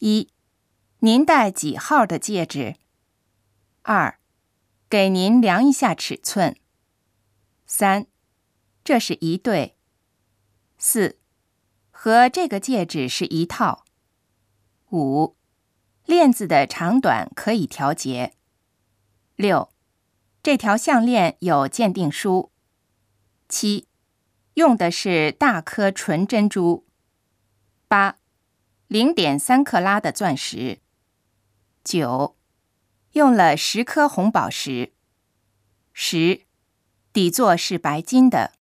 一，您戴几号的戒指？二，给您量一下尺寸。三，这是一对。四，和这个戒指是一套。五，链子的长短可以调节。六，这条项链有鉴定书。七，用的是大颗纯珍珠。八。零点三克拉的钻石。九，用了十颗红宝石。十，底座是白金的。